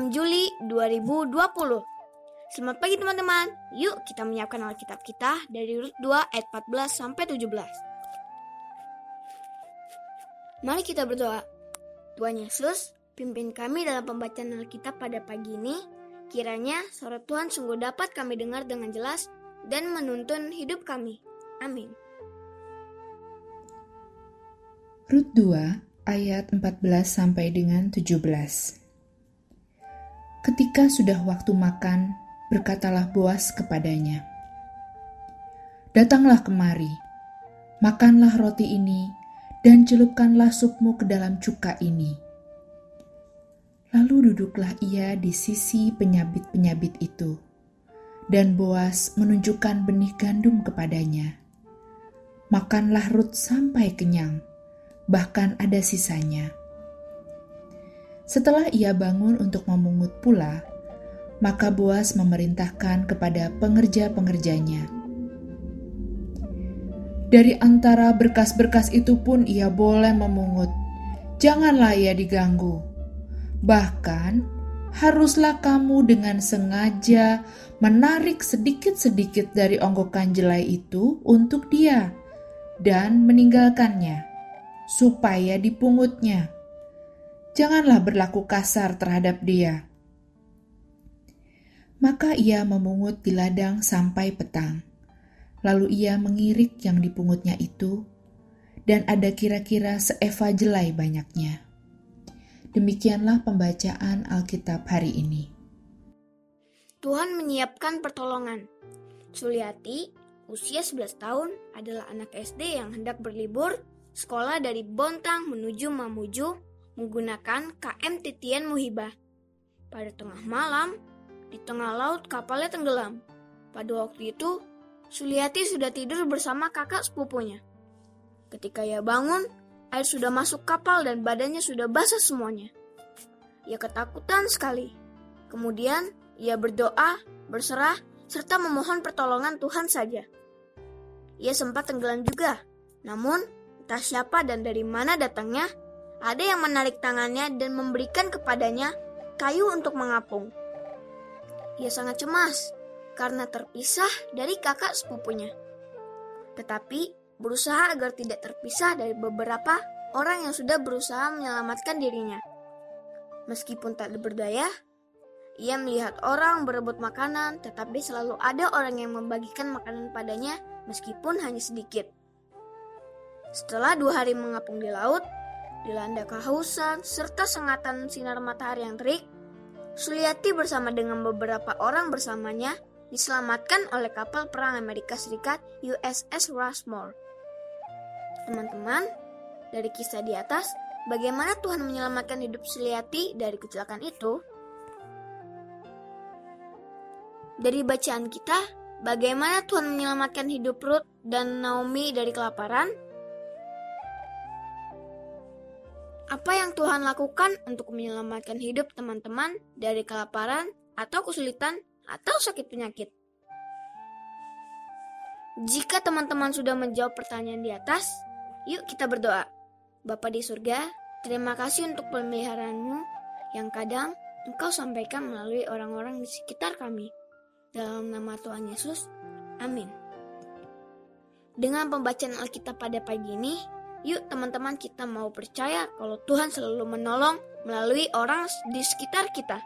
6 Juli 2020 Selamat pagi teman-teman Yuk kita menyiapkan Alkitab kita dari Rut 2 ayat 14 sampai 17 Mari kita berdoa Tuhan Yesus, pimpin kami dalam pembacaan Alkitab pada pagi ini Kiranya suara Tuhan sungguh dapat kami dengar dengan jelas dan menuntun hidup kami. Amin. Rut 2 ayat 14 sampai dengan 17. Ketika sudah waktu makan, berkatalah Boas kepadanya, Datanglah kemari, makanlah roti ini, dan celupkanlah supmu ke dalam cuka ini. Lalu duduklah ia di sisi penyabit-penyabit itu, dan Boas menunjukkan benih gandum kepadanya. Makanlah Rut sampai kenyang, bahkan ada sisanya. Setelah ia bangun untuk memungut pula, maka Boas memerintahkan kepada pengerja-pengerjanya. Dari antara berkas-berkas itu pun ia boleh memungut. Janganlah ia diganggu. Bahkan, haruslah kamu dengan sengaja menarik sedikit-sedikit dari onggokan jelai itu untuk dia dan meninggalkannya, supaya dipungutnya janganlah berlaku kasar terhadap dia. Maka ia memungut di ladang sampai petang. Lalu ia mengirik yang dipungutnya itu, dan ada kira-kira seeva jelai banyaknya. Demikianlah pembacaan Alkitab hari ini. Tuhan menyiapkan pertolongan. Suliati, usia 11 tahun, adalah anak SD yang hendak berlibur sekolah dari Bontang menuju Mamuju menggunakan KM Titian Muhibah. Pada tengah malam, di tengah laut kapalnya tenggelam. Pada waktu itu, Suliati sudah tidur bersama kakak sepupunya. Ketika ia bangun, air sudah masuk kapal dan badannya sudah basah semuanya. Ia ketakutan sekali. Kemudian, ia berdoa, berserah, serta memohon pertolongan Tuhan saja. Ia sempat tenggelam juga, namun entah siapa dan dari mana datangnya, ada yang menarik tangannya dan memberikan kepadanya kayu untuk mengapung. Ia sangat cemas karena terpisah dari kakak sepupunya. Tetapi berusaha agar tidak terpisah dari beberapa orang yang sudah berusaha menyelamatkan dirinya. Meskipun tak berdaya, ia melihat orang berebut makanan, tetapi selalu ada orang yang membagikan makanan padanya meskipun hanya sedikit. Setelah dua hari mengapung di laut, Dilanda kehausan serta sengatan sinar matahari yang terik, Suliati bersama dengan beberapa orang bersamanya diselamatkan oleh kapal perang Amerika Serikat USS Rushmore. Teman-teman, dari kisah di atas, bagaimana Tuhan menyelamatkan hidup Suliati dari kecelakaan itu? Dari bacaan kita, bagaimana Tuhan menyelamatkan hidup Ruth dan Naomi dari kelaparan? Apa yang Tuhan lakukan untuk menyelamatkan hidup teman-teman dari kelaparan atau kesulitan atau sakit penyakit? Jika teman-teman sudah menjawab pertanyaan di atas, yuk kita berdoa. Bapa di surga, terima kasih untuk pemeliharaanmu yang kadang engkau sampaikan melalui orang-orang di sekitar kami. Dalam nama Tuhan Yesus, amin. Dengan pembacaan Alkitab pada pagi ini, Yuk teman-teman kita mau percaya kalau Tuhan selalu menolong melalui orang di sekitar kita.